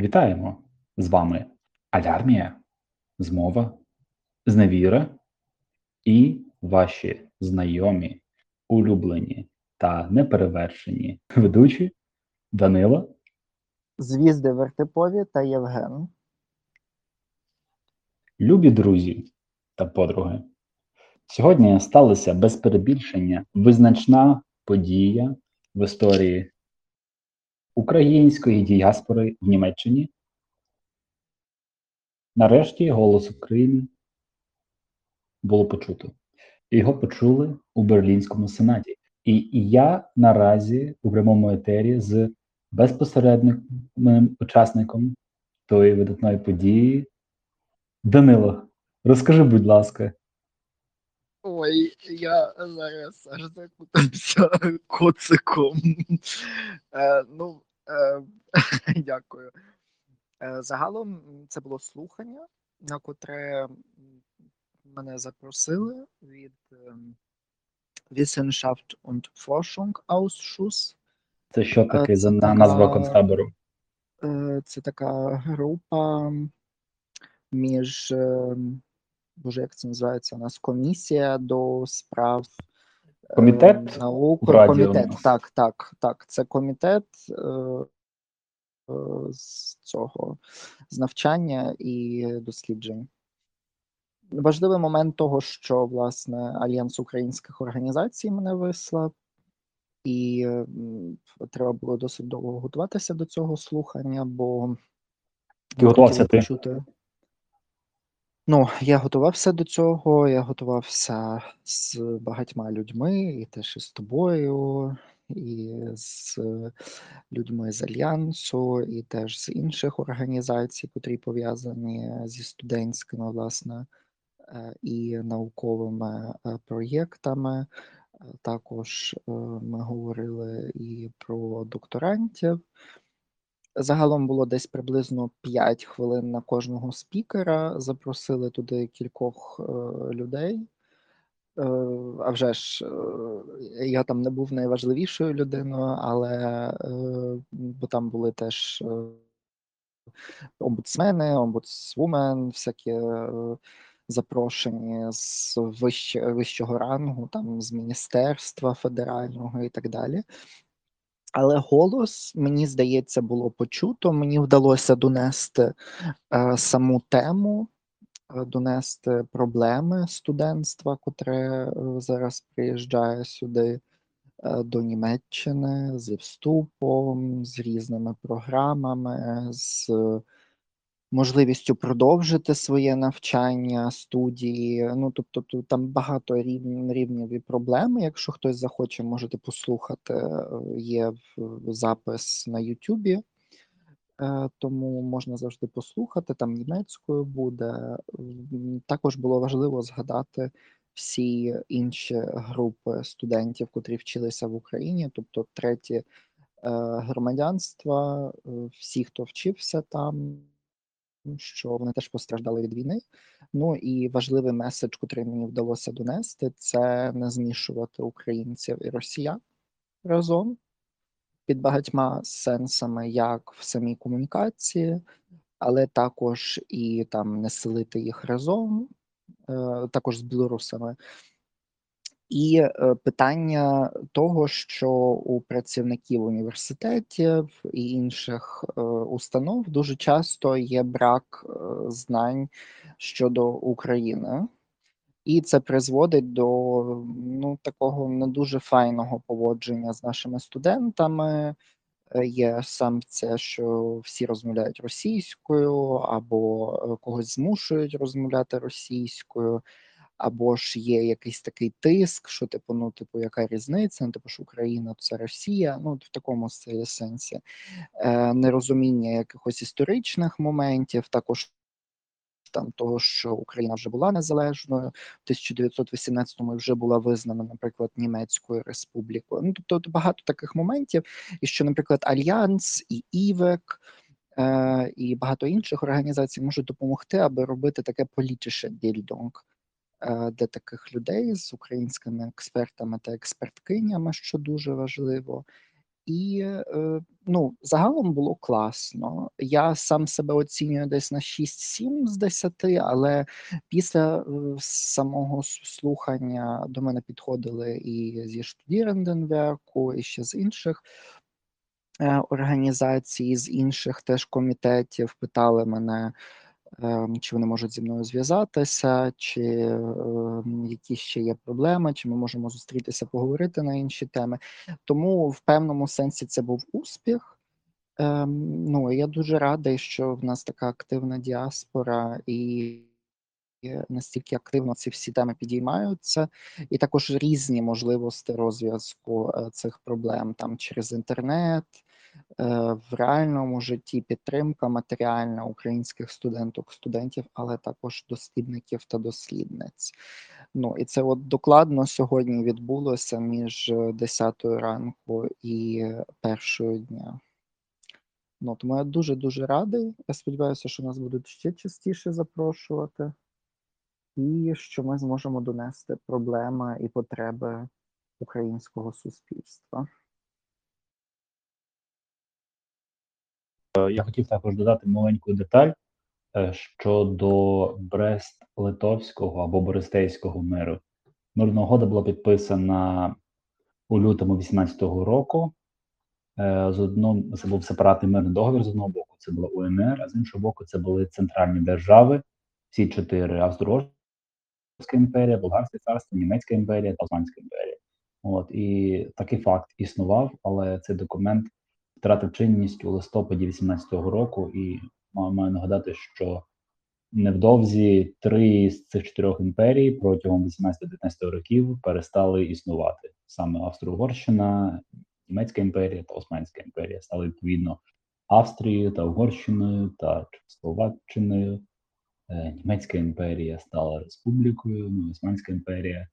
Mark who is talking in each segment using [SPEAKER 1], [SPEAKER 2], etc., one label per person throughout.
[SPEAKER 1] Вітаємо! З вами Алярмія, Змова, Зневіра і ваші знайомі, улюблені та неперевершені ведучі Данила.
[SPEAKER 2] Звізди Вертипові та Євген.
[SPEAKER 1] Любі друзі та подруги, сьогодні сталася без перебільшення визначна подія в історії української діаспори в Німеччині. Нарешті голос України було почуто. Його почули у Берлінському сенаті. І, я наразі у прямому етері з безпосередним учасником тої видатної події. Данило, розкажи, будь ласка,
[SPEAKER 2] Ой, я зараз аж закутався коциком. Е, ну, дякую. Е, загалом це було слухання, на котре мене запросили від ем, Wissenschaft und Forschung Ausschuss.
[SPEAKER 1] це що таке
[SPEAKER 2] це
[SPEAKER 1] за назва концтабору?
[SPEAKER 2] Е, Це така група між, е, боже, як це називається у нас, комісія до справ е,
[SPEAKER 1] Комітет
[SPEAKER 2] науки.
[SPEAKER 1] в
[SPEAKER 2] комітет, так, так, так. Це комітет е, е, з цього з навчання і досліджень. Важливий момент того, що власне Альянс українських організацій мене вислав, і м, треба було досить довго готуватися до цього слухання, бо
[SPEAKER 1] готувався ти?
[SPEAKER 2] почути. Ну, я готувався до цього, я готувався з багатьма людьми, і теж із тобою, і з людьми з Альянсу, і теж з інших організацій, котрі пов'язані зі студентськими, власне, е, і науковими е, проєктами. Е, Також ми говорили і про докторантів. Загалом було десь приблизно 5 хвилин на кожного спікера. Запросили туди кількох е, людей. Е, а вже ж, е, я там не був найважливішою людиною, але бо там були теж омбудсмени, омбудсвумен, всякі запрошені з вищого рангу, там з міністерства федерального і так далі. Але голос, мені здається, було почуто. Мені вдалося донести е, саму тему, е, донести проблеми студентства, котре е, зараз приїжджає сюди е, до Німеччини зі вступом, з різними програмами, з можливістю продовжити своє навчання, студії. Ну, тобто, тут там багато рівнів, і проблеми. Якщо хтось захоче, можете послухати. е, Є запис на Ютубі, е, тому можна завжди послухати. Там німецькою буде. Також було важливо згадати всі інші групи студентів, котрі вчилися в Україні, тобто треті е, громадянства, всі, хто вчився там що вони теж постраждали від війни. Ну і важливий меседж, котрий мені вдалося донести, це не змішувати українців і росіян разом під багатьма сенсами, як в самій комунікації, але також і там не селити їх разом, е, також з білорусами. І е, питання того, що у працівників університетів і інших е, установ дуже часто є брак е, знань щодо України, і це призводить до ну, такого не дуже файного поводження з нашими студентами. Є сам це, що всі розмовляють російською, або когось змушують розмовляти російською або ж є якийсь такий тиск, що типу, ну, типу, яка різниця? Ну, типу, що Україна це Росія. Ну, в такому сенсі е, нерозуміння якихось історичних моментів, також там того, що Україна вже була незалежною, в 1918-му вже була визнана, наприклад, Німецькою республікою. Ну, тобто багато таких моментів, і що, наприклад, Альянс і ІВЕК. Е, і багато інших організацій можуть допомогти, аби робити таке політише більдонг е, для таких людей з українськими експертами та експерткинями, що дуже важливо. і е, ну, загалом було класно. Я сам себе оцінюю десь на 6-7 з 10, але після е, самого слухання до мене підходили і зі Штудіренденверку, і ще з інших е, організацій, з інших теж комітетів питали мене. Ем, чи вони можуть зі мною зв'язатися, чи ем, які ще є проблеми, чи ми можемо зустрітися, поговорити на інші теми. Тому в певному сенсі це був успіх. Ем, ну я дуже радий, що в нас така активна діаспора і. Настільки активно ці всі теми підіймаються, і також різні можливості розв'язку е, цих проблем там через інтернет, Е, в реальному житті підтримка матеріальна українських студенток, студентів, але також дослідників та дослідниць. Ну і це от докладно сьогодні відбулося між 10 ранку і першою дня. Ну, тому я дуже дуже радий. Я сподіваюся, що нас будуть ще частіше запрошувати, і що ми зможемо донести проблеми і потреби українського суспільства.
[SPEAKER 1] Я хотів також додати маленьку деталь е, щодо Брест-Литовського або Бористейського миру. Мирна угода була підписана у лютому 18-го року. Е, з одного це був сепаратний мирний договір з одного боку, це була УНР, а з іншого боку, це були центральні держави, всі чотири: Австро-Угорська імперія, Болгарське царство, Німецька імперія та Османська імперія. От і такий факт існував, але цей документ втратив чинність у листопаді 18-го року, і маю нагадати, що невдовзі три з цих чотирьох імперій протягом 18-19 років перестали існувати саме Австро-Угорщина, Німецька імперія та Османська імперія стали відповідно Австрією та Угорщиною та Словаччиною. Е, Німецька імперія стала республікою, ну, Османська імперія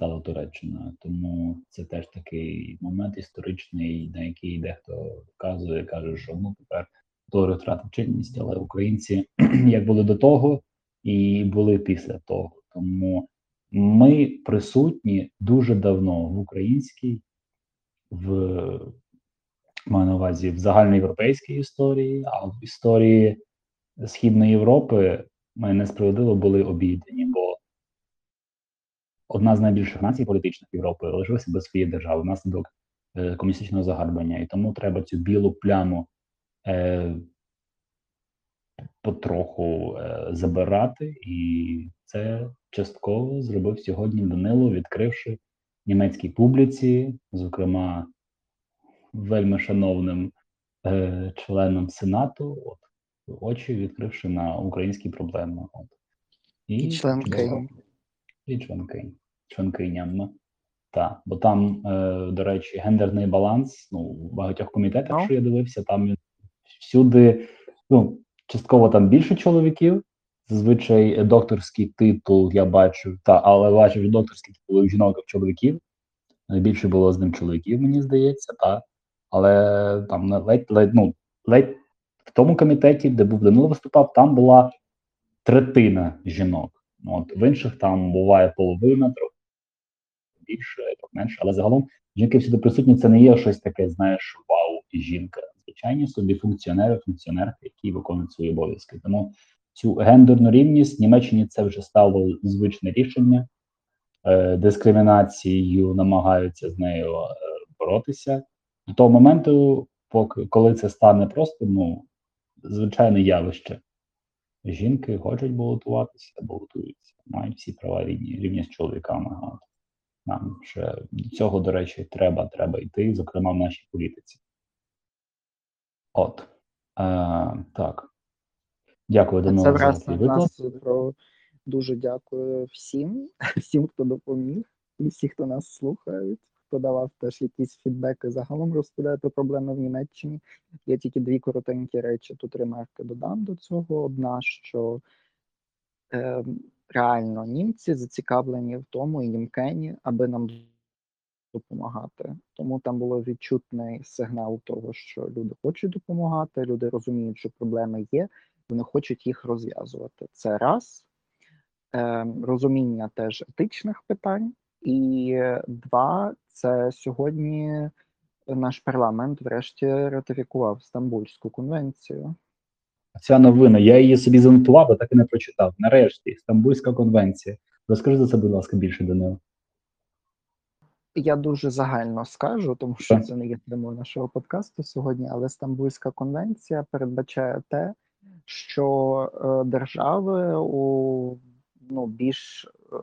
[SPEAKER 1] стала Туреччина. Тому це теж такий момент історичний, на який дехто вказує, каже, що ну тепер договір втратив чинність, але українці як були до того і були після того. Тому ми присутні дуже давно в українській, в маю на увазі в загальноєвропейській історії, а в історії Східної Європи ми несправедливо були обійдені, бо одна з найбільших націй політичних Європи лишилася без своєї держави внаслідок е, комуністичного загарбання. І тому треба цю білу пляму е, потроху е, забирати, і це частково зробив сьогодні Данило, відкривши німецькій публіці, зокрема вельми шановним е, членом Сенату, от очі відкривши на українські проблеми. От.
[SPEAKER 2] І, і членки.
[SPEAKER 1] І членки членкиням. Так, бо там, е, до речі, гендерний баланс. Ну, в багатьох комітетах, oh. що я дивився, там він всюди, ну, частково там більше чоловіків. Зазвичай докторський титул я бачив, та, але бачив докторський титул у жінок і чоловіків. Найбільше було з ним чоловіків, мені здається, так. Але там ледь, ледь, ну, ледь в тому комітеті, де був Данило виступав, там була третина жінок. От В інших там буває половина, трохи більше, трохи менше, але загалом жінки всюди присутні. Це не є щось таке, знаєш, вау, жінка. Звичайні собі функціонери, функціонерки, які виконують свої обов'язки. Тому цю гендерну рівність в Німеччині це вже стало звичне рішення. Е, дискримінацією намагаються з нею е, боротися до того моменту, поки коли це стане просто ну звичайне явище. Жінки хочуть балотуватися, балотуються, мають всі права рівні рівні з чоловіками. Нам ще до цього, до речі, треба треба йти, зокрема в нашій політиці. От. Е, Так. Дякую
[SPEAKER 2] до нового за цей нас про дуже дякую всім, всім, хто допоміг, і всі, хто нас слухають, хто давав теж якісь фідбеки. Загалом розповідає про проблеми в Німеччині. Є тільки дві коротенькі речі. Тут ремарки додам до цього. Одна, що е, реально німці зацікавлені в тому і німкені, аби нам допомагати. Тому там було відчутний сигнал того, що люди хочуть допомагати, люди розуміють, що проблеми є, вони хочуть їх розв'язувати. Це раз е, розуміння теж етичних питань, і два це сьогодні наш парламент врешті ратифікував Стамбульську конвенцію.
[SPEAKER 1] Ця новина, я її собі занотував, а так і не прочитав. Нарешті, Стамбульська конвенція. Розкажи за це, будь ласка, більше Данило.
[SPEAKER 2] Я дуже загально скажу, тому що
[SPEAKER 1] Так.
[SPEAKER 2] це не є темою нашого подкасту сьогодні, але Стамбульська конвенція передбачає те, що е, держави у ну, більш е,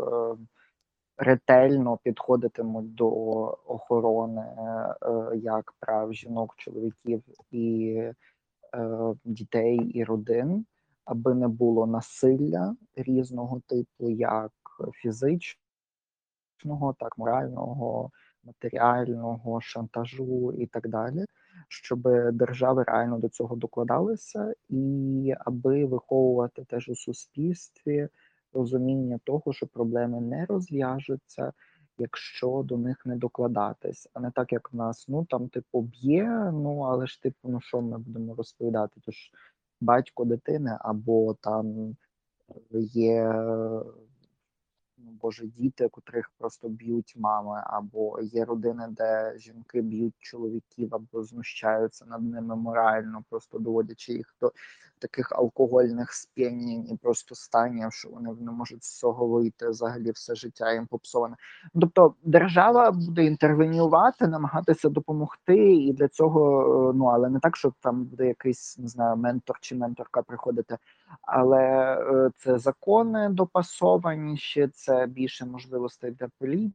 [SPEAKER 2] ретельно підходитимуть до охорони е, як прав жінок, чоловіків і е, дітей і родин, аби не було насилля різного типу, як фізичного, так морального, матеріального, шантажу і так далі, щоб держави реально до цього докладалися, і аби виховувати теж у суспільстві розуміння того, що проблеми не розв'яжуться, якщо до них не докладатись, а не так, як в нас, ну там типу б'є, ну але ж типу, ну що ми будемо розповідати? Тож батько дитини, або там є ну, боже, діти, котрих просто б'ють мами, або є родини, де жінки б'ють чоловіків або знущаються над ними морально, просто доводячи їх до таких алкогольних сп'янінь і просто станів, що вони не можуть з цього вийти взагалі все життя їм попсоване. Тобто держава буде інтервенювати, намагатися допомогти, і для цього е, ну але не так, що там буде якийсь не знаю, ментор чи менторка приходити, але е, це закони допасовані ще це більше можливостей для поліції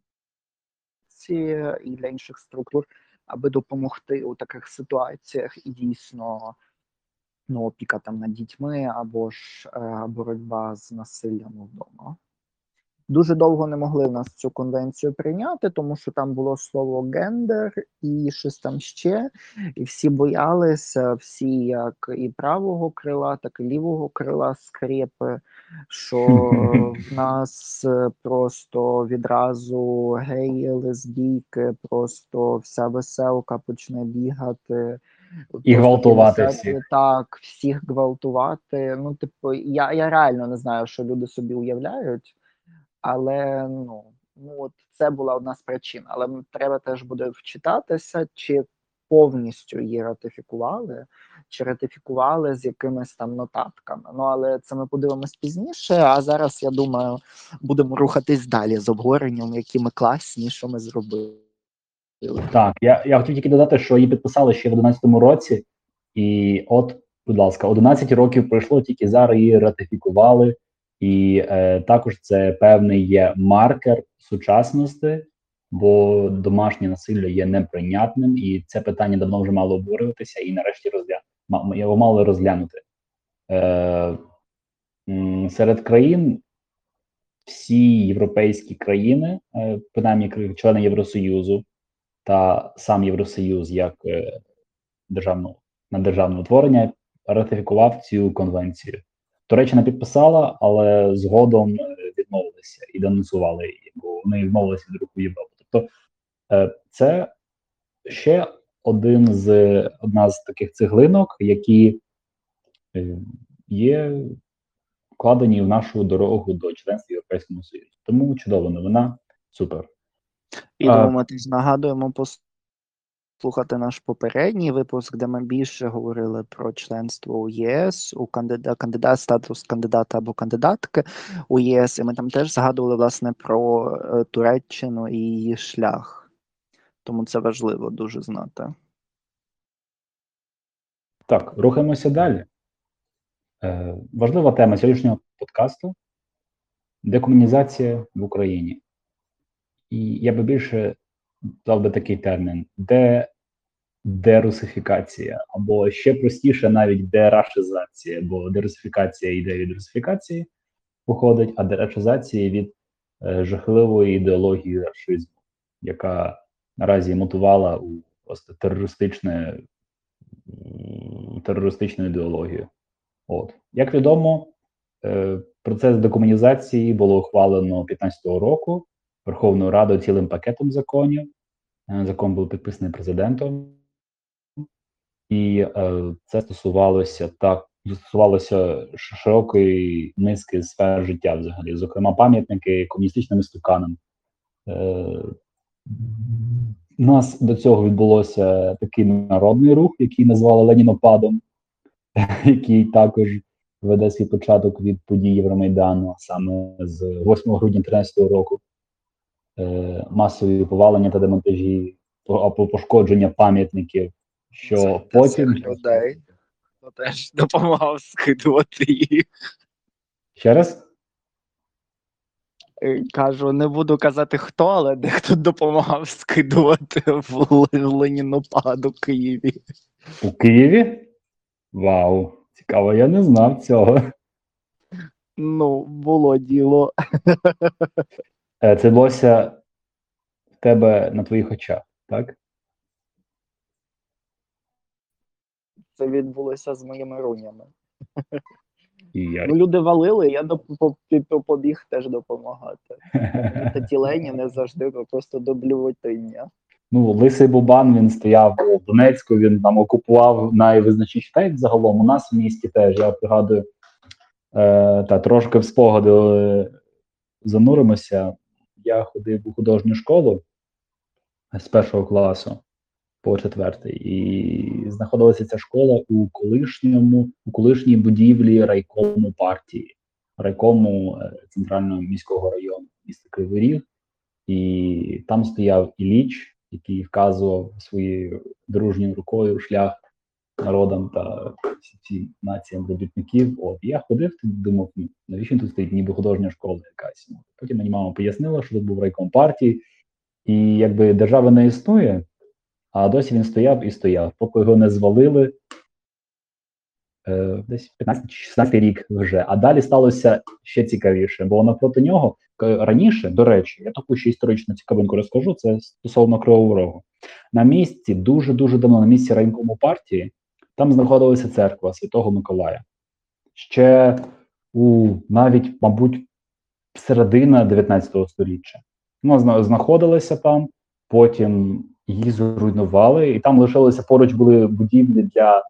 [SPEAKER 2] і для інших структур, аби допомогти у таких ситуаціях і дійсно ну, опіка там над дітьми або ж е, боротьба з насиллям вдома. Дуже довго не могли нас цю конвенцію прийняти, тому що там було слово гендер і щось там ще, і всі боялися, всі, як і правого крила, так і лівого крила скрепи, що в нас просто відразу геї, лесбійки, просто вся веселка почне бігати.
[SPEAKER 1] І гвалтувати всіх.
[SPEAKER 2] Так, всіх гвалтувати. Ну, типу, я, я реально не знаю, що люди собі уявляють. Але ну, ну от це була одна з причин. Але треба теж буде вчитатися, чи повністю її ратифікували, чи ратифікували з якимись там нотатками. Ну але це ми подивимось пізніше. А зараз я думаю, будемо рухатись далі з обговоренням, які ми класні, що ми зробили.
[SPEAKER 1] Так, я, я хотів тільки додати, що її підписали ще в 11-му році, і от, будь ласка, 11 років пройшло, тільки зараз її ратифікували, і е, також це певний є маркер сучасності, бо домашнє насилля є неприйнятним, і це питання давно вже мало обговорюватися, і нарешті розгля... ма- його мали розглянути. Е, серед країн всі європейські країни, е, принаймні члени Євросоюзу, та сам Євросоюз як е, державну на державне утворення ратифікував цю конвенцію. Туреччина підписала, але згодом е, відмовилися і денонсували її, бо вони відмовилися від руху Європи. Тобто е, це ще один з одна з таких цеглинок, які є вкладені в нашу дорогу до членства в Європейському Союзі. Тому чудова новина, супер.
[SPEAKER 2] І
[SPEAKER 1] А-
[SPEAKER 2] ми теж нагадуємо послухати наш попередній випуск, де ми більше говорили про членство у ЄС, у кандидат, кандидат статус кандидата або кандидатки у ЄС. І ми там теж згадували власне про е, Туреччину і її шлях. Тому це важливо дуже знати.
[SPEAKER 1] Так, рухаємося далі. Е, важлива тема сьогоднішнього подкасту декомунізація в Україні. І я би більше дав би такий термін: де дерусифікація, або ще простіше, навіть дерашизація, бо дерусифікація йде від русифікації, походить, а дерашизація від е, жахливої ідеології рашизму, яка наразі мотувала у просто терористичне терористичну ідеологію. От. Як відомо, е, процес декомунізації було ухвалено 15-го року Верховною Радою цілим пакетом законів. Е, Закон був підписаний президентом, і е, це стосувалося так, стосувалося широкої низки сфер життя взагалі, зокрема, пам'ятники комуністичним істуканам. Е, У нас до цього відбулося такий народний рух, який назвали Ленінопадом, який також веде свій початок від подій Євромайдану, саме з 8 грудня 2013 року. Е, масові повалення та демонтажі або пошкодження пам'ятників, що
[SPEAKER 2] Це
[SPEAKER 1] потім
[SPEAKER 2] людей хто теж допомагав скидувати їх.
[SPEAKER 1] ще раз.
[SPEAKER 2] Е, Кажу, не буду казати хто, але дехто допомагав скидувати в Ле- Ленінопад у Києві.
[SPEAKER 1] У Києві? Вау, цікаво, я не знав цього.
[SPEAKER 2] Ну, було діло.
[SPEAKER 1] Е, Це відбулося в тебе на твоїх очах, так?
[SPEAKER 2] Це відбулося з моїми рунями.
[SPEAKER 1] І я.
[SPEAKER 2] Ну, люди валили, я побіг теж допомагати. Мені Такі Леніни завжди просто до блювотиння.
[SPEAKER 1] Ну, Лисий Бубан він стояв у Донецьку, він там окупував найвизначніші та загалом у нас в місті теж. Я пригадую е, та трошки в спогади е, зануримося. Я ходив у художню школу з першого класу по четвертий, і знаходилася ця школа у колишньому, у колишній будівлі райкому партії, райкому е, центрального міського району міста Кривий Ріг. І там стояв Іліч, який вказував своєю дружньою рукою шлях народам та всім націям робітників. От я ходив думав, навіщо тут стоїть, ніби художня школа якась. Потім мені мама пояснила, що тут був райком партії, і якби держава не існує, а досі він стояв і стояв, поки його не звалили. Е, десь 15-16 рік вже. А далі сталося ще цікавіше, бо навпроти нього раніше, до речі, я таку ще історичну цікавинку розкажу. Це стосовно Кривого Рогу. На місці дуже дуже давно, на місці районкому партії, там знаходилася церква Святого Миколая. Ще у навіть, мабуть, середина 19 століття. Вона знаходилася там, потім її зруйнували, і там лишилися поруч були будівлі для,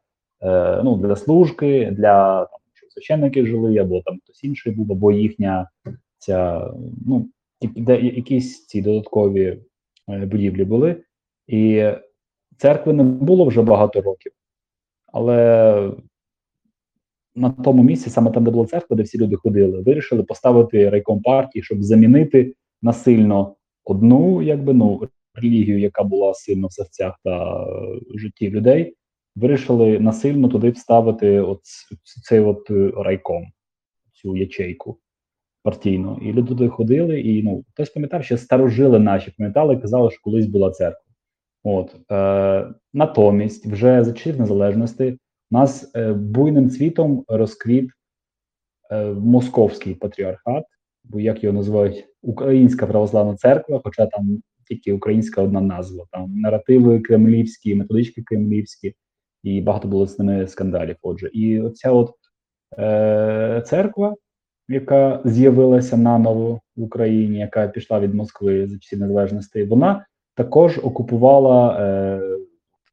[SPEAKER 1] е, ну, для служки, для там, щоб священники жили, або там хтось інший був, або їхня ця, ну, якісь ці додаткові е, будівлі були. І церкви не було вже багато років, але на тому місці, саме там, де була церква, де всі люди ходили, вирішили поставити райком партії, щоб замінити насильно одну, якби ну релігію, яка була сильно в серцях та е, житті людей. Вирішили насильно туди вставити от цей от е, райком, цю ячейку партійну. І люди туди ходили, і ну хтось пам'ятав, що старожили наші пам'ятали, казали, що колись була церква. От е, натомість, вже за часів незалежності, нас е, буйним цвітом розквіт е, московський патріархат, бо як його називають Українська православна церква, хоча там тільки українська одна назва. Там наративи кремлівські, методички кремлівські, і багато було з ними скандалів. Отже, і оця от е, церква, яка з'явилася наново в Україні, яка пішла від Москви за часів незалежності, вона також окупувала е,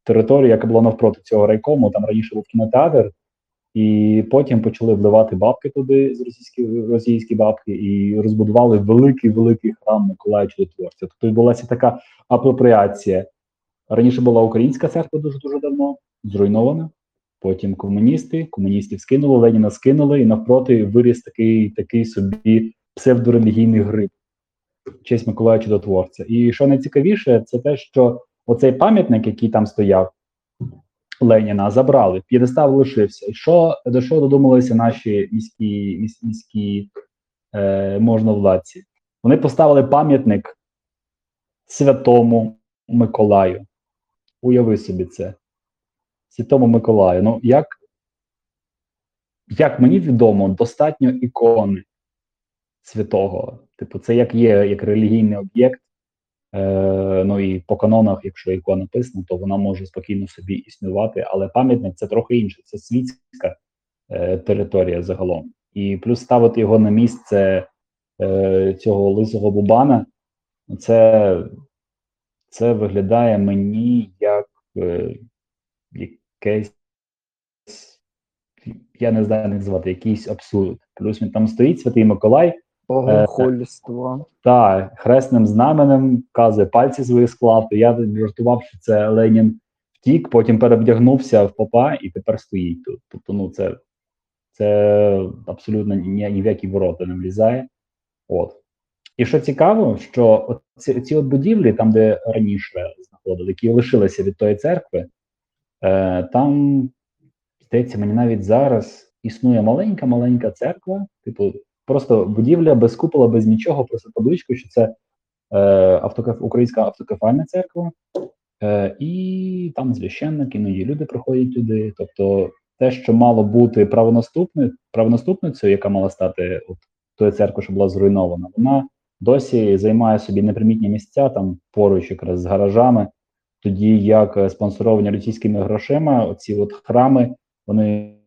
[SPEAKER 1] територію, яка була навпроти цього райкому. Там раніше був кінотеатр, і потім почали вливати бабки туди з російські російські бабки, і розбудували великий великий храм Миколая Чудотворця. Тобто відбулася така апропріація. Раніше була українська церква дуже дуже давно, зруйнована. Потім комуністи, комуністів скинули, Леніна скинули, і навпроти виріс такий такий собі псевдорелігійний гриб честь Миколая Чудотворця. І що найцікавіше, це те, що оцей пам'ятник, який там стояв, Леніна, забрали, п'єдестал лишився. І що до чого додумалися наші міські міс- міські е, можновладці? Вони поставили пам'ятник святому Миколаю. Уяви собі це. Святому Миколаю. Ну, як, як мені відомо, достатньо ікони святого. Типу, це як є як релігійний об'єкт. Е, ну і по канонах, якщо ікона написана, то вона може спокійно собі існувати. Але пам'ятник це трохи інше, це світська е, територія загалом. І плюс ставити його на місце е, цього лисого бубана, це, це виглядає мені як е, якесь, я не знаю, як назвати, якийсь абсурд. Плюс він там стоїть, Святий Миколай,
[SPEAKER 2] Богохульство.
[SPEAKER 1] та хресним знаменем вказує пальці свої склав. Я жартував, що це Ленін втік, потім перевдягнувся в попа і тепер стоїть тут. Тобто, ну це, це абсолютно ні, ні в які ворота не влізає. От. І що цікаво, що ці, ці от будівлі, там, де раніше знаходили, які лишилися від тої церкви, е, там, здається, мені навіть зараз існує маленька-маленька церква, типу, просто будівля без купола, без нічого, просто табличкою, що це е, автокаф, українська автокефальна церква, е, і там священники, іноді люди приходять туди. Тобто, те, що мало бути правонаступною, правонаступницею, яка мала стати от тої церкви, що була зруйнована, вона досі займає собі непримітні місця там поруч якраз з гаражами. Тоді як е, спонсоровані російськими грошима, оці от храми вони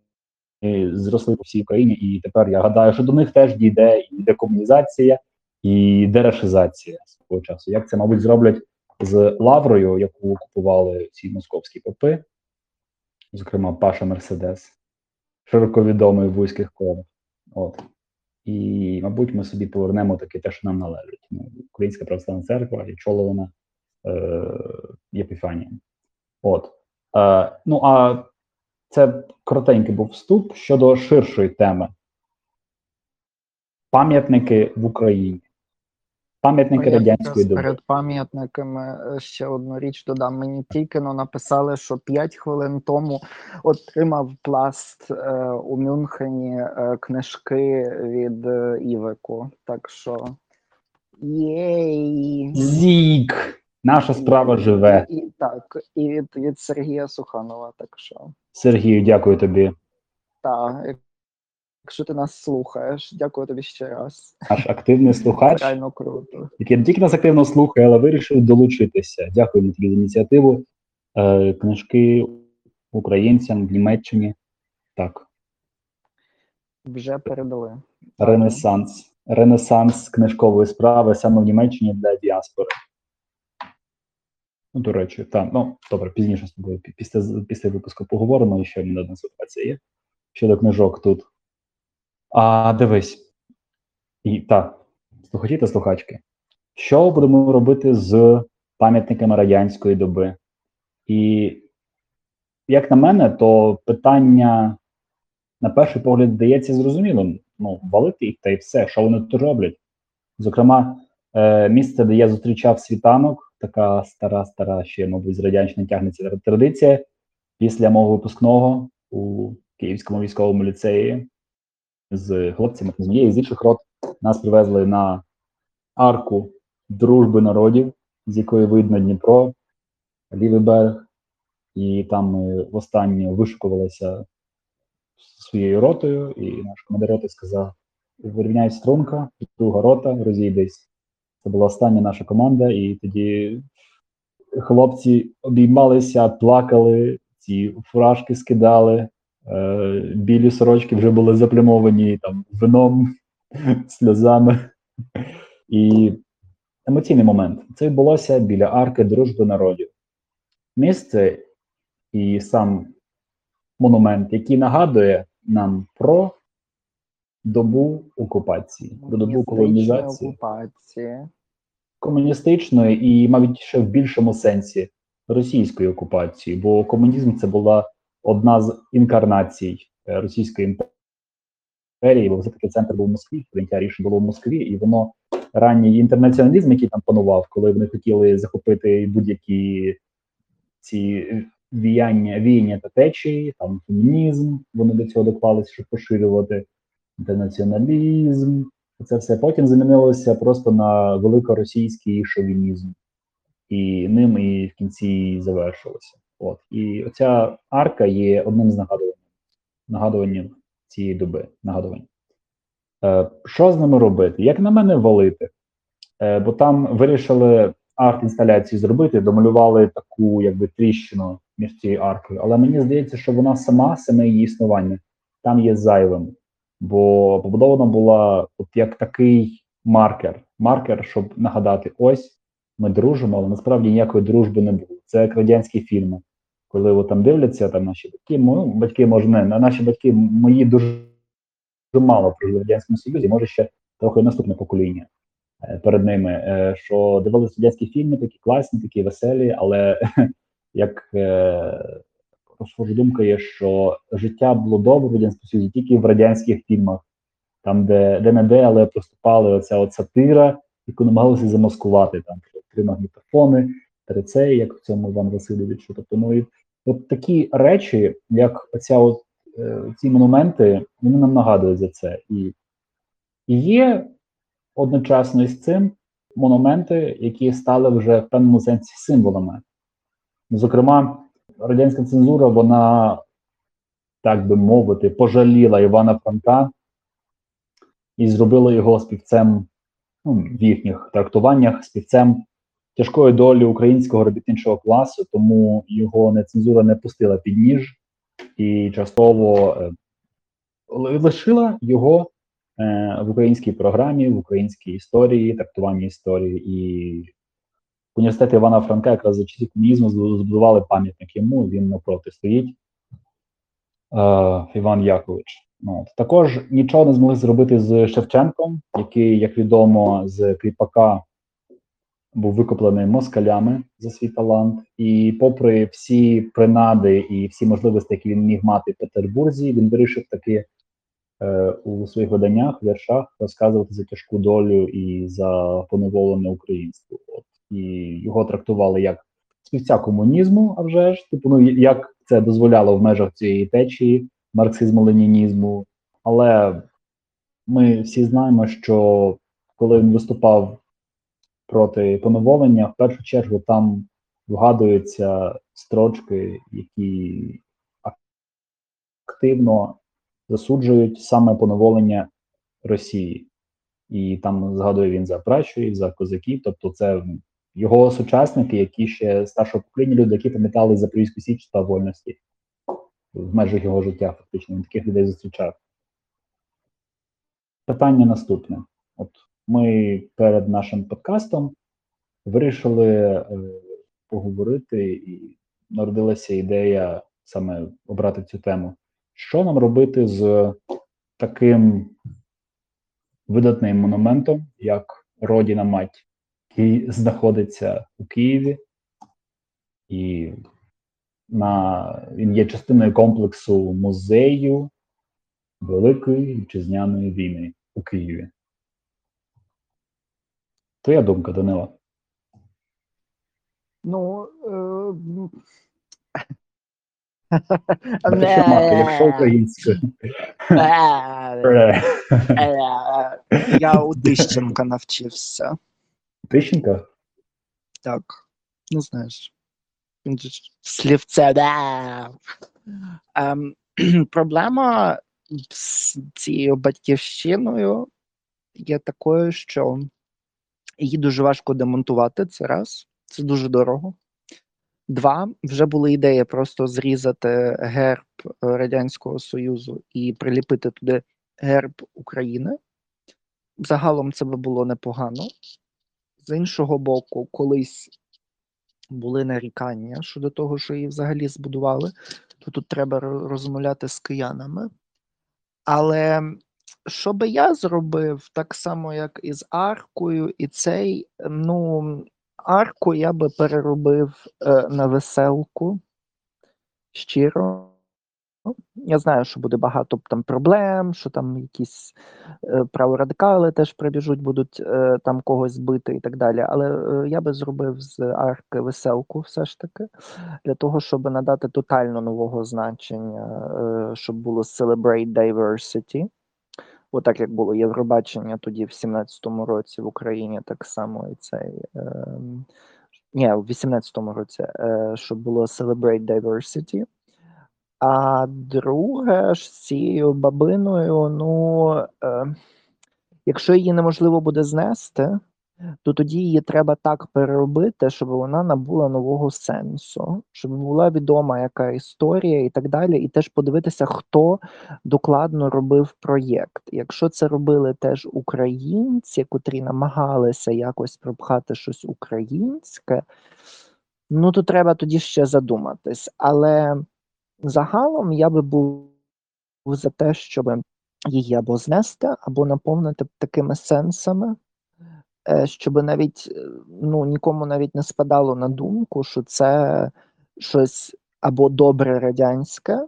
[SPEAKER 1] зросли по всій Україні, і тепер я гадаю, що до них теж дійде і декомунізація, і дерешизація свого часу. Як це, мабуть, зроблять з лаврою, яку купували ці московські попи, зокрема Паша Мерседес, широко відомий в вузьких колах. От. І, мабуть, ми собі повернемо таке те, що нам належить. Ну, Українська православна церква і чолована е, Єпіфанієм. От. Е, ну, а це коротенький був вступ щодо ширшої теми. Пам'ятники в Україні. Пам'ятники
[SPEAKER 2] Я
[SPEAKER 1] радянської доби.
[SPEAKER 2] перед пам'ятниками е, ще одну річ додам. Мені тільки но написали, що 5 хвилин тому отримав пласт е, у Мюнхені е, книжки від е, Івеку. Так що єй!
[SPEAKER 1] Зік! Наша справа живе.
[SPEAKER 2] І, так, і від, від Сергія Суханова. Так що
[SPEAKER 1] Сергію, дякую тобі.
[SPEAKER 2] так, якщо ти нас слухаєш, дякую тобі ще раз.
[SPEAKER 1] Наш активний слухач.
[SPEAKER 2] Реально круто.
[SPEAKER 1] який не тільки нас активно слухає, але вирішив долучитися. Дякуємо тобі за ініціативу. Е, книжки українцям в Німеччині. Так,
[SPEAKER 2] Вже передали.
[SPEAKER 1] Ренесанс. Ренесанс книжкової справи саме в Німеччині для діаспори. Ну, до речі, так, ну добре, пізніше з тобою після, після випуску поговоримо, ще в мене одна ситуація є щодо книжок тут. А дивись. І так, слухачі та слухачки. Що будемо робити з пам'ятниками радянської доби? І, як на мене, то питання, на перший погляд, здається зрозумілим. Ну, валити їх та й все, що вони тут роблять. Зокрема, е, місце, де я зустрічав світанок, така стара, стара, ще, мабуть, з радянщини тягнеться традиція. Після мого випускного у Київському військовому ліцеї з хлопцями з моєї з інших рот нас привезли на арку дружби народів, з якої видно Дніпро, лівий берег, і там ми востаннє вишукувалися своєю ротою, і наш командир роти сказав: вирівняй струнка, друга рота, розійдись. Це була остання наша команда, і тоді хлопці обіймалися, плакали, ці фуражки скидали, е, білі сорочки вже були заплямовані там вином, сльозами. І емоційний момент. Це відбулося біля арки Дружби народів. Місце і сам монумент, який нагадує нам про добу окупації, про добу колонізації
[SPEAKER 2] окупації.
[SPEAKER 1] комуністичної і, мабуть, ще в більшому сенсі російської окупації, бо комунізм це була одна з інкарнацій е, Російської імперії, бо все-таки центр був в Москві, прийняття рішень було в Москві, і воно ранній інтернаціоналізм, який там панував, коли вони хотіли захопити будь-які ці віяння, віяння та течії, там фемінізм, вони до цього доклалися, щоб поширювати інтернаціоналізм, це все потім замінилося просто на великоросійський шовінізм, і ним і в кінці завершилося. От і оця арка є одним з нагадувань нагадуванням цієї доби. Нагадувань. Е, що з ними робити? Як на мене, валити? Е, бо там вирішили арт-інсталяцію зробити, домалювали таку, якби тріщину між цією аркою. Але мені здається, що вона сама, саме її існування, там є зайвим бо побудована була от як такий маркер. Маркер, щоб нагадати, ось ми дружимо, але насправді ніякої дружби не було. Це як радянські фільми, коли там дивляться там наші батьки, ну, батьки може не, наші батьки мої дуже, дуже мало прожили в радянському союзі, може ще трохи наступне покоління е, перед ними, е, що дивилися радянські фільми, такі класні, такі веселі, але як е, схожа думка є, що життя було добре в радянському Союзі тільки в радянських фільмах, там, де де не де, але проступали оця от сатира, яку намагалися замаскувати там три магнітофони, три це, як в цьому Іван Васильович. Тобто, ну і от такі речі, як оця от е, ці монументи, вони нам нагадують за це. І, і є одночасно із цим монументи, які стали вже в певному сенсі символами. Зокрема, радянська цензура, вона, так би мовити, пожаліла Івана Франка і зробила його співцем ну, в їхніх трактуваннях, співцем тяжкої долі українського робітничого класу, тому його не цензура не пустила під ніж і частково е, лишила його е, в українській програмі, в українській історії, трактуванні історії і університет Івана Франка якраз за часів комунізму збудували пам'ятник йому. Він напроти стоїть. Е, Іван Якович. Ну, от. Також нічого не змогли зробити з Шевченком, який, як відомо, з Кріпака був викоплений москалями за свій талант. І, попри всі принади і всі можливості, які він міг мати в Петербурзі, він вирішив таки е, у своїх виданнях, віршах розказувати за тяжку долю і за поневолене українство. От і його трактували як співця комунізму, а вже ж типу, ну як це дозволяло в межах цієї течії марксизму-ленінізму. Але ми всі знаємо, що коли він виступав проти поневолення, в першу чергу там вгадуються строчки, які активно засуджують саме поневолення Росії. І там згадує він за пращурів, за козаків, тобто це його сучасники, які ще старшого покоління люди, які пам'ятали Запорізьку Січ та вольності в межах його життя, фактично він таких людей зустрічав. Питання наступне: от ми перед нашим подкастом вирішили е, поговорити, і народилася ідея саме обрати цю тему. Що нам робити з таким видатним монументом, як Родіна Мать, який знаходиться у Києві, і на, він є частиною комплексу музею Великої Вітчизняної війни у Києві. Твоя думка, Данила?
[SPEAKER 2] Ну,
[SPEAKER 1] Якщо мати, якщо українською.
[SPEAKER 2] Я у Тищенка навчився.
[SPEAKER 1] Тищенка?
[SPEAKER 2] Так. Ну, знаєш. Він Слівце, да. Ем, проблема з цією батьківщиною є такою, що її дуже важко демонтувати. Це раз, це дуже дорого. Два, вже були ідеї просто зрізати герб Радянського Союзу і приліпити туди герб України. Загалом це би було непогано. З іншого боку, колись були нарікання щодо того, що її взагалі збудували, то тут треба розмовляти з киянами. Але що би я зробив, так само, як і з аркою, і цей, ну, арку я би переробив е, на веселку щиро. Я знаю, що буде багато там проблем, що там якісь е, праворадикали теж прибіжуть, будуть е, там когось збити і так далі. Але е, я би зробив з арки веселку, все ж таки, для того, щоб надати тотально нового значення, е, щоб було Celebrate Diversity. Отак, як було Євробачення тоді в 17-му році в Україні, так само і цей. Е, ні, в 18-му році, е, щоб було Celebrate Diversity. А друге ж з цією бабиною, ну е, якщо її неможливо буде знести, то тоді її треба так переробити, щоб вона набула нового сенсу, щоб була відома яка історія і так далі, і теж подивитися, хто докладно робив проєкт. Якщо це робили теж українці, котрі намагалися якось пропхати щось українське, ну то треба тоді ще задуматись. Але загалом я би був за те, щоб її або знести, або наповнити такими сенсами, е, щоб навіть е, ну, нікому навіть не спадало на думку, що це щось або добре радянське,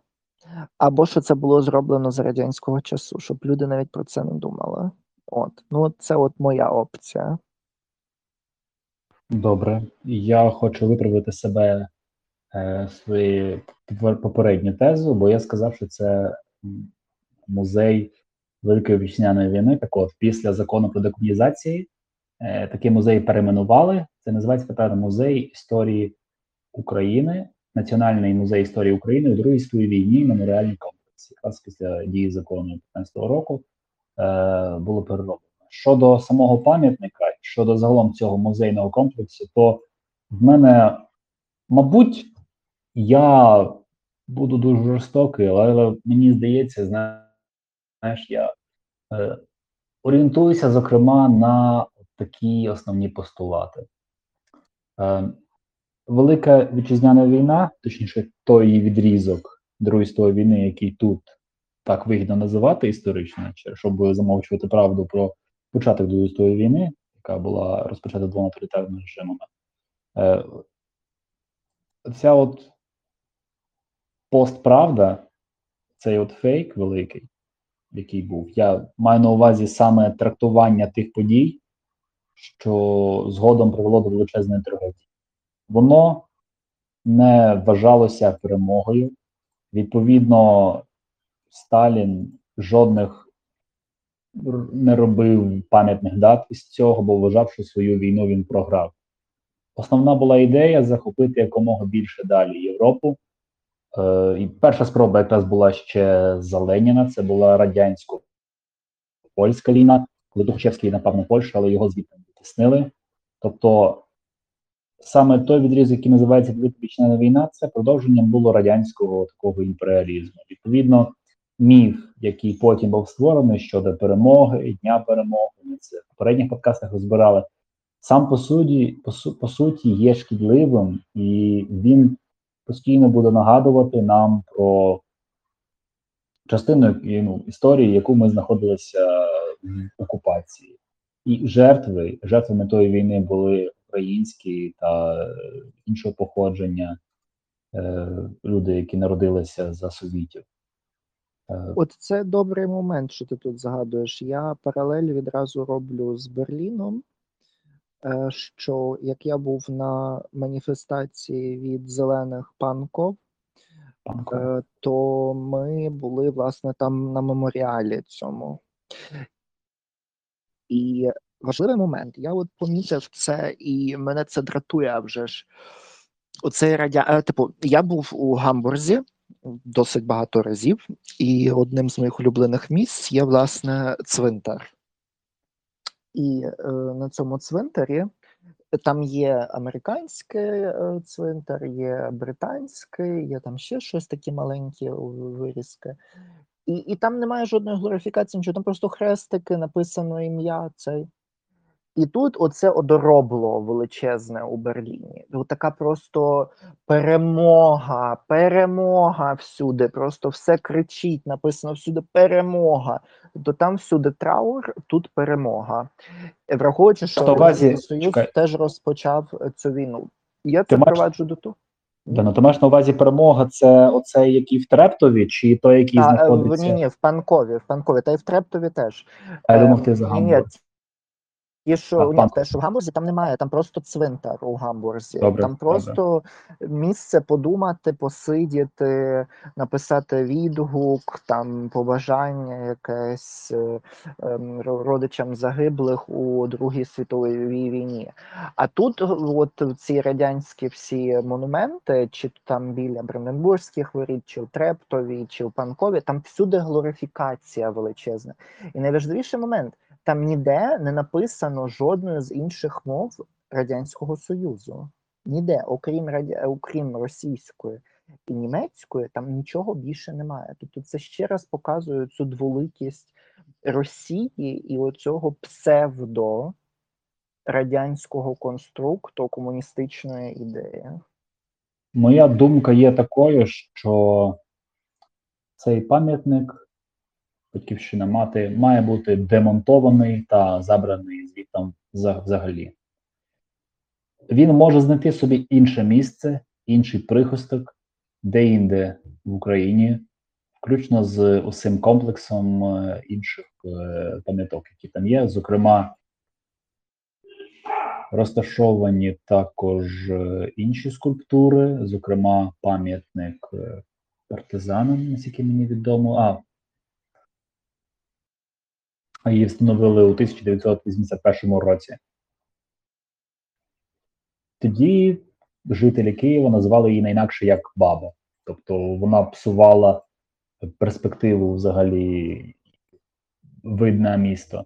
[SPEAKER 2] або що це було зроблено за радянського часу, щоб люди навіть про це не думали. От, ну це от моя опція.
[SPEAKER 1] Добре. Я хочу виправити себе е, свої попередню тезу, бо я сказав, що це музей Великої Вітчизняної війни. Так от, після закону про декомунізації е, такий музей перейменували. Це називається тепер музей історії України, Національний музей історії України у Другій світовій війні, меморіальний комплекс. Якраз після дії закону 15-го року е, було перероблено. Щодо самого пам'ятника, щодо загалом цього музейного комплексу, то в мене, мабуть, я буду дуже жорстокий, але, мені здається, знаєш, я е, орієнтуюся, зокрема, на такі основні постулати. Е, Велика вітчизняна війна, точніше, той відрізок Другої світової війни, який тут так вигідно називати історично, щоб замовчувати правду про початок Другої світової війни, яка була розпочата двома тоталітарними режимами. Е, ця от постправда, цей от фейк великий, який був. Я маю на увазі саме трактування тих подій, що згодом привело до величезної трагедії. Воно не вважалося перемогою. Відповідно, Сталін жодних не робив пам'ятних дат із цього, бо вважав, що свою війну він програв. Основна була ідея захопити якомога більше далі Європу. Е, і перша спроба якраз була ще за Леніна, це була радянсько-польська війна, коли Тухачевський напав на Польщу, але його звідти відтіснили. Тобто саме той відрізок, який називається Велика війна, це продовженням було радянського такого імперіалізму. Відповідно, міф, який потім був створений щодо перемоги, дня перемоги, ми це в попередніх подкастах розбирали. Сам по суті, по, по суті є шкідливим, і він постійно буде нагадувати нам про частину ну, історії, яку ми знаходилися в окупації. І жертви, жертвами тої війни були українські та іншого походження е, люди, які народилися за совітів. Е,
[SPEAKER 2] От це добрий момент, що ти тут згадуєш. Я паралель відразу роблю з Берліном. Е, Що як я був на маніфестації від зелених панков,
[SPEAKER 1] Панко.
[SPEAKER 2] е, то ми були власне там на меморіалі цьому. І важливий момент, я от помітив це, і мене це дратує вже ж. Оцей радя... е, Типу, я був у Гамбурзі досить багато разів, і одним з моїх улюблених місць є, власне, цвинтар. І е, на цьому цвинтарі там є американський е, цвинтар, є британський, є там ще щось такі маленькі вирізки. І, і там немає жодної глорифікації, нічого, там просто хрестики, написано ім'я цей. І тут оце одоробло величезне у Берліні. От така просто перемога, перемога всюди. Просто все кричить, написано всюди перемога. Тобто там всюди траур, тут перемога. Враховуючи, що Радянський Союз
[SPEAKER 1] чекай.
[SPEAKER 2] теж розпочав е, цю війну. Я
[SPEAKER 1] Ти
[SPEAKER 2] це
[SPEAKER 1] маєш-
[SPEAKER 2] проваджу до того.
[SPEAKER 1] Да, ну, ти маєш на увазі перемога це оцей, який в Трептові, чи той, який
[SPEAKER 2] А, е,
[SPEAKER 1] знаходиться.
[SPEAKER 2] ні, ні, в Панкові, в Панкові, та й в Трептові теж.
[SPEAKER 1] А я
[SPEAKER 2] Е,
[SPEAKER 1] думав, ти за
[SPEAKER 2] ні, Ті, що ні,
[SPEAKER 1] Панков.
[SPEAKER 2] те, що в Гамбурзі, там немає, там просто цвинтар у Гамбурзі.
[SPEAKER 1] Добре,
[SPEAKER 2] там просто місце подумати, посидіти, написати відгук, там побажання якесь е, ем, родичам загиблих у Другій світовій війні. А тут, от ці радянські всі монументи, чи там біля Бранденбурзьких воріт, чи в Трептові, чи в Панкові, там всюди глорифікація величезна. І найважливіший момент там ніде не написано жодної з інших мов Радянського Союзу. Ніде, окрім радя... окрім російської і німецької, там нічого більше немає. Тобто, це ще раз показує цю дволикість Росії і оцього псевдо радянського конструкту комуністичної ідеї.
[SPEAKER 1] Моя думка є такою, що цей пам'ятник батьківщина мати, має бути демонтований та забраний звітом взагалі. Він може знайти собі інше місце, інший прихисток, де-інде в Україні, включно з усім комплексом е, інших е, пам'яток, які там є. Зокрема, розташовані також е, інші скульптури, зокрема, пам'ятник партизанам, наскільки мені відомо. А її встановили у 1981 році. Тоді жителі Києва називали її не інакше як баба. Тобто вона псувала перспективу взагалі видне місто.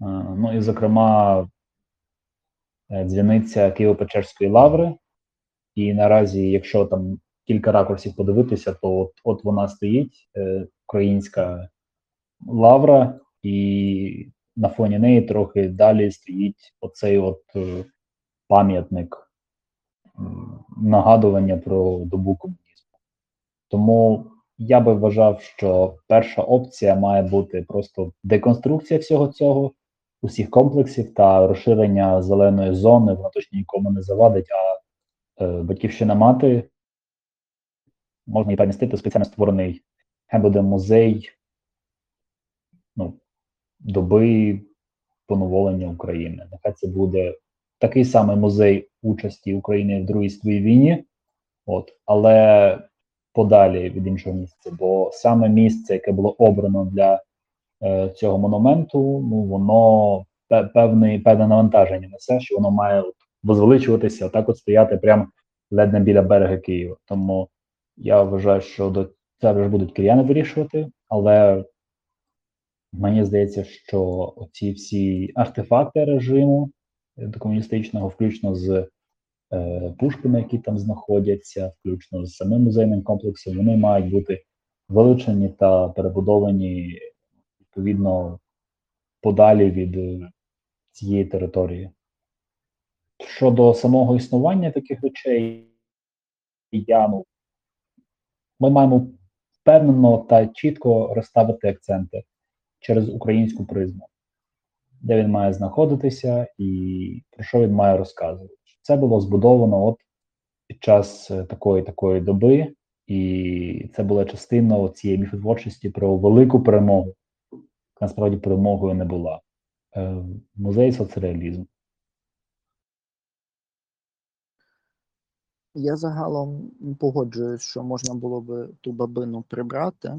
[SPEAKER 1] Ну і, зокрема, дзвіниця Києво-Печерської лаври. І наразі, якщо там кілька ракурсів подивитися, то от от вона стоїть, е, українська лавра, і на фоні неї трохи далі стоїть оцей от е, пам'ятник нагадування про добу комунізму. Тому я би вважав, що перша опція має бути просто деконструкція всього цього, усіх комплексів та розширення зеленої зони, вона точно нікому не завадить, а е, батьківщина мати можна і перемістити спеціально створений буде музей ну, доби поновлення України. Нехай це буде такий самий музей участі України в Другій світовій війні, от, але подалі від іншого місця. Бо саме місце, яке було обрано для е, цього монументу, ну воно певне, певне навантаження несе, що воно має от, возвеличуватися, отак от стояти прямо ледь не біля берега Києва. Тому я вважаю, що до це вже будуть кияни вирішувати, але мені здається, що ці всі артефакти режиму комуністичного, включно з е, пушками, які там знаходяться, включно з самим музейним комплексом, вони мають бути вилучені та перебудовані відповідно подалі від е, цієї території. Щодо самого існування таких речей, я ну, ми маємо впевнено та чітко розставити акценти через українську призму де він має знаходитися і про що він має розказувати. Це було збудовано от під час е, такої такої доби, і це була частина цієї міфотворчості про велику перемогу. Насправді перемогою не була. Е, музей соцреалізм.
[SPEAKER 2] Я загалом погоджуюсь, що можна було би ту бабину прибрати.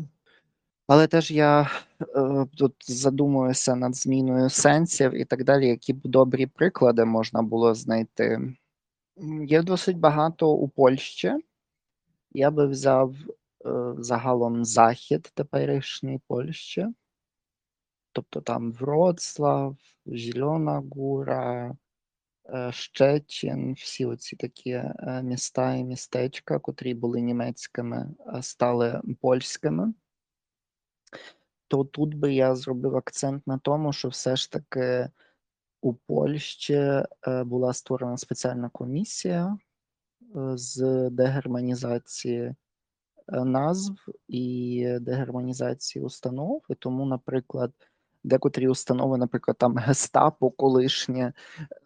[SPEAKER 2] Але теж я е, тут задумуюся над зміною сенсів і так далі, які б добрі приклади можна було знайти. Є досить багато у Польщі. Я би взяв е, загалом захід теперішньої Польщі, тобто там Вроцлав, Зелена Гура, е, Щечин, всі оці такі е, міста і містечка, котрі були німецькими, стали польськими то тут би я зробив акцент на тому, що все ж таки у Польщі е, була створена спеціальна комісія е, з дегерманізації е, назв і дегерманізації установ. І тому, наприклад, декотрі установи, наприклад, там Гестапо колишнє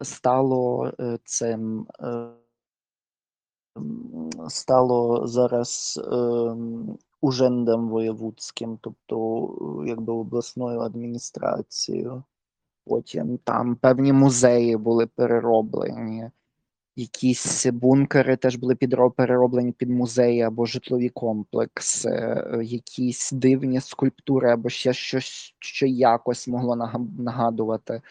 [SPEAKER 2] стало цим. Стало зараз ужендом воєвудським, тобто якби обласною адміністрацією. Потім там певні музеї були перероблені, якісь бункери теж були перероблені під музеї або житлові комплекси, якісь дивні скульптури, або ще щось, що якось могло нагадувати. Е,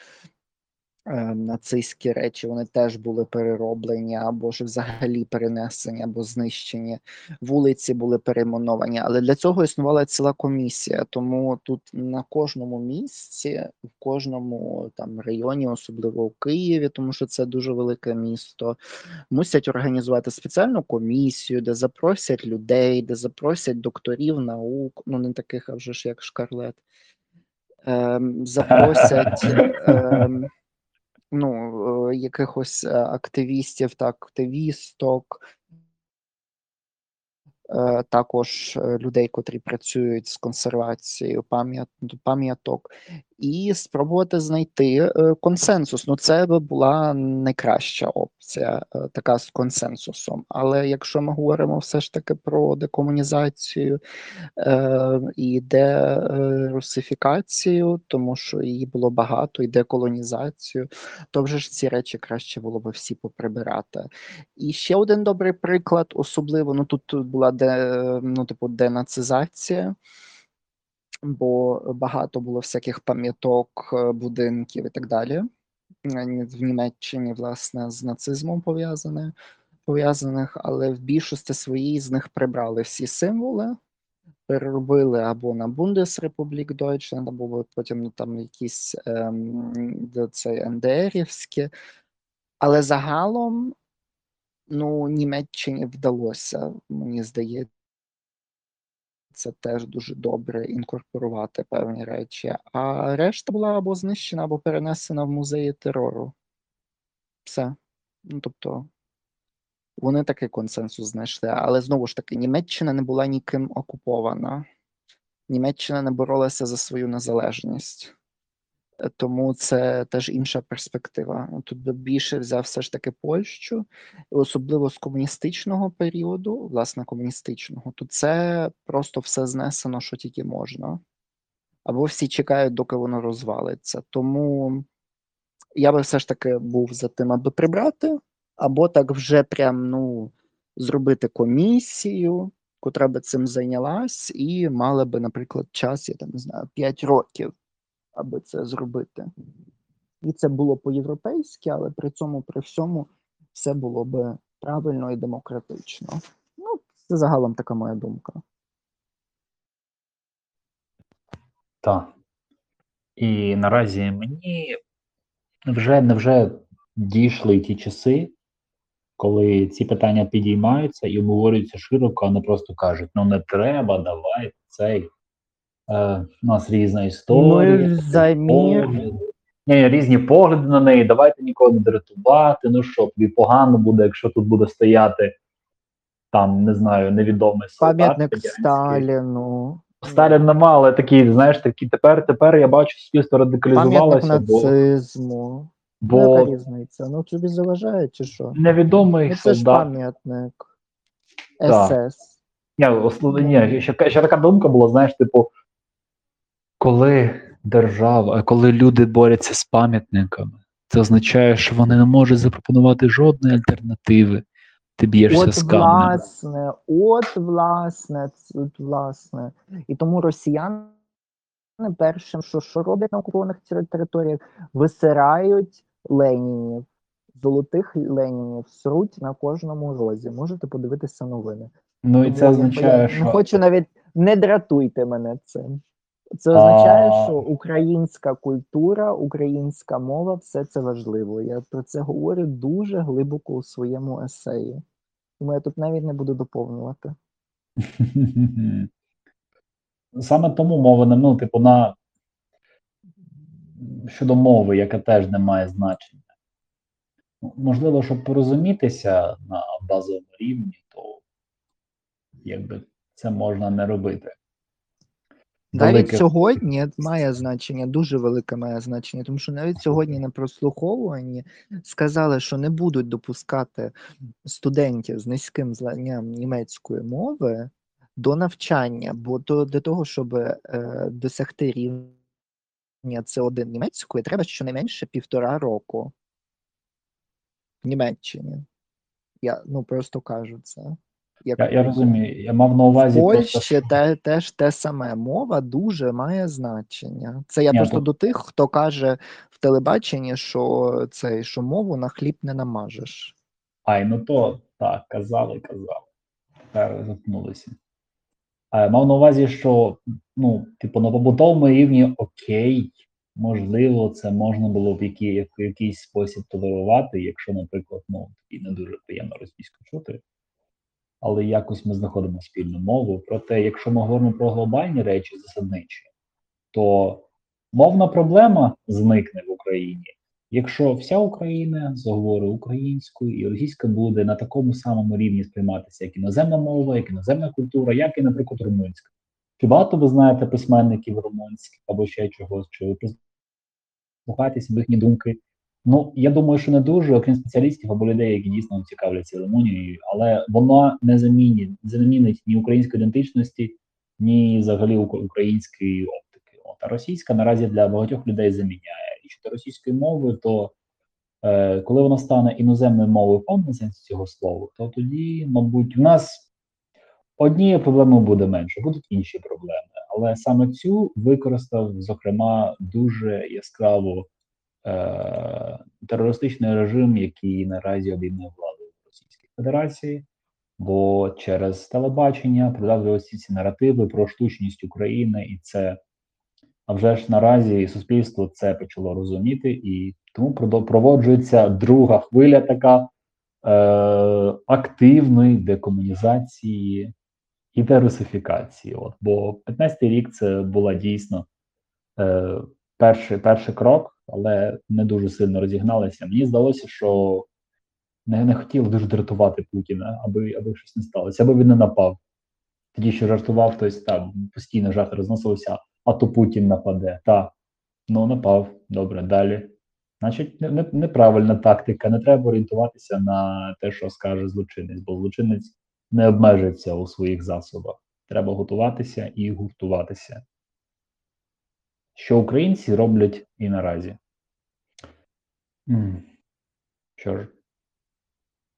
[SPEAKER 2] нацистські речі вони теж були перероблені, або ж взагалі перенесені, або знищені. Вулиці були перейменовані. Але для цього існувала ціла комісія. Тому тут на кожному місці, в кожному там районі, особливо у Києві, тому що це дуже велике місто, мусять організувати спеціальну комісію, де запросять людей, де запросять докторів наук, ну не таких а вже ж як Шкарлет. Ем, запросять ем, ну, е, якихось е, активістів та активісток, е, також людей, котрі працюють з консервацією пам'яток, і спробувати знайти е, консенсус. Ну, це би була найкраща опція, е, така з консенсусом. Але якщо ми говоримо все ж таки про декомунізацію е, і дерусифікацію, тому що її було багато, і деколонізацію, то вже ж ці речі краще було би всі поприбирати. І ще один добрий приклад, особливо ну тут була де, ну, типу, денацизація бо багато було всяких пам'яток, е, будинків і так далі. Е, в Німеччині, власне, з нацизмом пов'язане, пов'язаних, але в більшості своїй з них прибрали всі символи, переробили або на Бундесрепублік Deutschland, або потім ну, там якісь ем, це НДРівські. Але загалом ну, Німеччині вдалося, мені здається це теж дуже добре інкорпорувати певні речі. А решта була або знищена, або перенесена в музеї терору. Все. Ну, тобто, вони такий консенсус знайшли. Але знову ж таки, Німеччина не була ніким окупована. Німеччина не боролася за свою незалежність. Тому це теж інша перспектива. Тут більше взяв все ж таки Польщу, особливо з комуністичного періоду, власне, комуністичного, то це просто все знесено, що тільки можна. Або всі чекають, доки воно розвалиться. Тому я би все ж таки був за тим, аби прибрати, або так вже прям ну, зробити комісію, котра би цим зайнялась, і мала би, наприклад, час, я там не знаю, 5 років аби це зробити. І це було по-європейськи, але при цьому, при всьому, все було би правильно і демократично. Ну, це загалом така моя думка.
[SPEAKER 1] Так. І наразі мені вже не вже дійшли ті часи, коли ці питання підіймаються і обговорюються широко, а не просто кажуть: ну не треба, давай цей. Е, У нас різна історія.
[SPEAKER 2] Ну, замір.
[SPEAKER 1] Ні, різні погляди на неї. Давайте нікого не дратувати. Ну що, тобі погано буде, якщо тут буде стояти там, не знаю, невідомий солдат.
[SPEAKER 2] Пам'ятник Сталіну.
[SPEAKER 1] Сталін нема, але такий, знаєш, такі тепер тепер я бачу, суспільство радикалізувалося.
[SPEAKER 2] Пам'ятник нацизму.
[SPEAKER 1] Бо,
[SPEAKER 2] Яка різниця? Ну тобі заважає чи що?
[SPEAKER 1] невідомий
[SPEAKER 2] Ну, це ж пам'ятник. СС.
[SPEAKER 1] Ні, ні, ще, ще така думка була, знаєш, типу, коли держава, коли люди борються з пам'ятниками, це означає, що вони не можуть запропонувати жодної альтернативи. Ти б'єшся
[SPEAKER 2] От
[SPEAKER 1] з камнем.
[SPEAKER 2] власне, от власне, от власне. І тому росіяни першим, що, що роблять на окупованих територіях, висирають ленінів, золотих ленінів, сруть на кожному розі. Можете подивитися новини.
[SPEAKER 1] Ну і це означає, що
[SPEAKER 2] не хочу навіть не дратуйте мене цим. Це означає, що українська культура, українська мова все це важливо. Я про це говорю дуже глибоко у своєму есеї. Тому я тут навіть не буду доповнювати.
[SPEAKER 1] саме тому мова не ну, типу, на щодо мови, яка теж не має значення. Ну, Можливо, щоб порозумітися на базовому рівні, то якби це можна не робити.
[SPEAKER 2] Навіть сьогодні має значення, дуже велике має значення, тому що навіть сьогодні на прослуховуванні сказали, що не будуть допускати студентів з низьким знанням німецької мови до навчання, бо то для того, щоб е, досягти рівня С1 німецької, треба щонайменше півтора року в Німеччині. Я ну просто кажу це. Як
[SPEAKER 1] Я, я розумію, я мав на увазі просто,
[SPEAKER 2] Польщі те, теж те саме. Мова дуже має значення. Це я
[SPEAKER 1] Ні,
[SPEAKER 2] просто
[SPEAKER 1] тут-
[SPEAKER 2] до тих, хто каже в телебаченні, що це що мову на хліб не намажеш.
[SPEAKER 1] Ай, ну то так, казали, казали. Тепер заткнулися. А, мав на увазі, що ну, типу, на побутовому рівні окей, можливо, це можна було б які, як, в якийсь спосіб толерувати, якщо, наприклад, ну, тобі не дуже приємно російську чути. Але якось ми знаходимо спільну мову. Проте, якщо ми говоримо про глобальні речі засадничі, то мовна проблема зникне в Україні, Якщо вся Україна заговорить українською і російська буде на такому самому рівні сприйматися, як іноземна мова, як іноземна культура, як і, наприклад, румунська. Чи багато ви знаєте письменників румунських або ще чогось, чи ви прислухаєтеся до їхні думки? Ну, я думаю, що не дуже, окрім спеціалістів або людей, які дійсно цікавляться Румунією, але вона не замінить, замінить ні української ідентичності, ні взагалі української оптики. От, а російська наразі для багатьох людей заміняє. І щодо російської мови, то е, коли вона стане іноземною мовою в повному сенсі цього слова, то тоді, мабуть, в нас однієї проблеми буде менше, будуть інші проблеми. Але саме цю використав, зокрема, дуже яскраво е, терористичний режим, який наразі обіймає владу в Російській Федерації, бо через телебачення продавлювалися ці наративи про штучність України, і це а вже ж наразі суспільство це почало розуміти, і тому проводжується друга хвиля така е, активної декомунізації і дерусифікації. От, Бо 15-й рік це була дійсно е, перший перший крок, але не дуже сильно розігналися. Мені здалося, що не не хотіли дуже дратувати Путіна, аби аби щось не сталося, аби він не напав. Тоді що жартував хтось там постійно жарти розносилися, а то Путін нападе. Та, ну напав. Добре, далі. Значить, не, не, неправильна тактика. Не треба орієнтуватися на те, що скаже злочинець, бо злочинець не обмежиться у своїх засобах. Треба готуватися і гуртуватися. Що українці роблять і наразі? Що ж,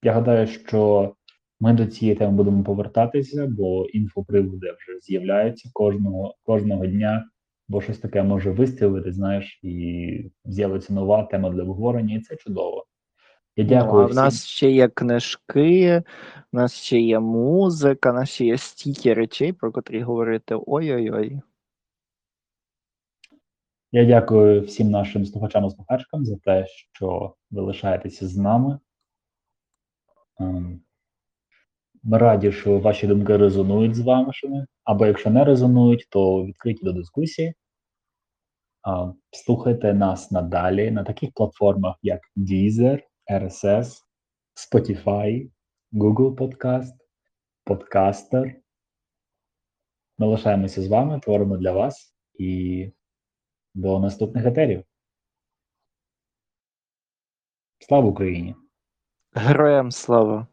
[SPEAKER 1] я гадаю, що ми до цієї теми будемо повертатися, бо інфоприводи вже з'являються кожного кожного дня, бо щось таке може вистрілити, знаєш, і з'явиться нова тема для обговорення, і це чудово.
[SPEAKER 2] Я дякую. Ну, а в нас ще є книжки, в нас ще є музика, в нас ще є стільки речей, про котрі говорити ой-ой-ой.
[SPEAKER 1] Я дякую всім нашим слухачам і слухачкам за те, що ви лишаєтеся з нами. Ем, ми раді, що ваші думки резонують з вашими, або якщо не резонують, то відкриті до дискусії. Слухайте нас надалі на таких платформах, як Deezer, RSS, Spotify, Google Podcast, Podcaster. Ми лишаємося з вами, творимо для вас і до наступних етерів. Слава Україні!
[SPEAKER 2] Героям слава!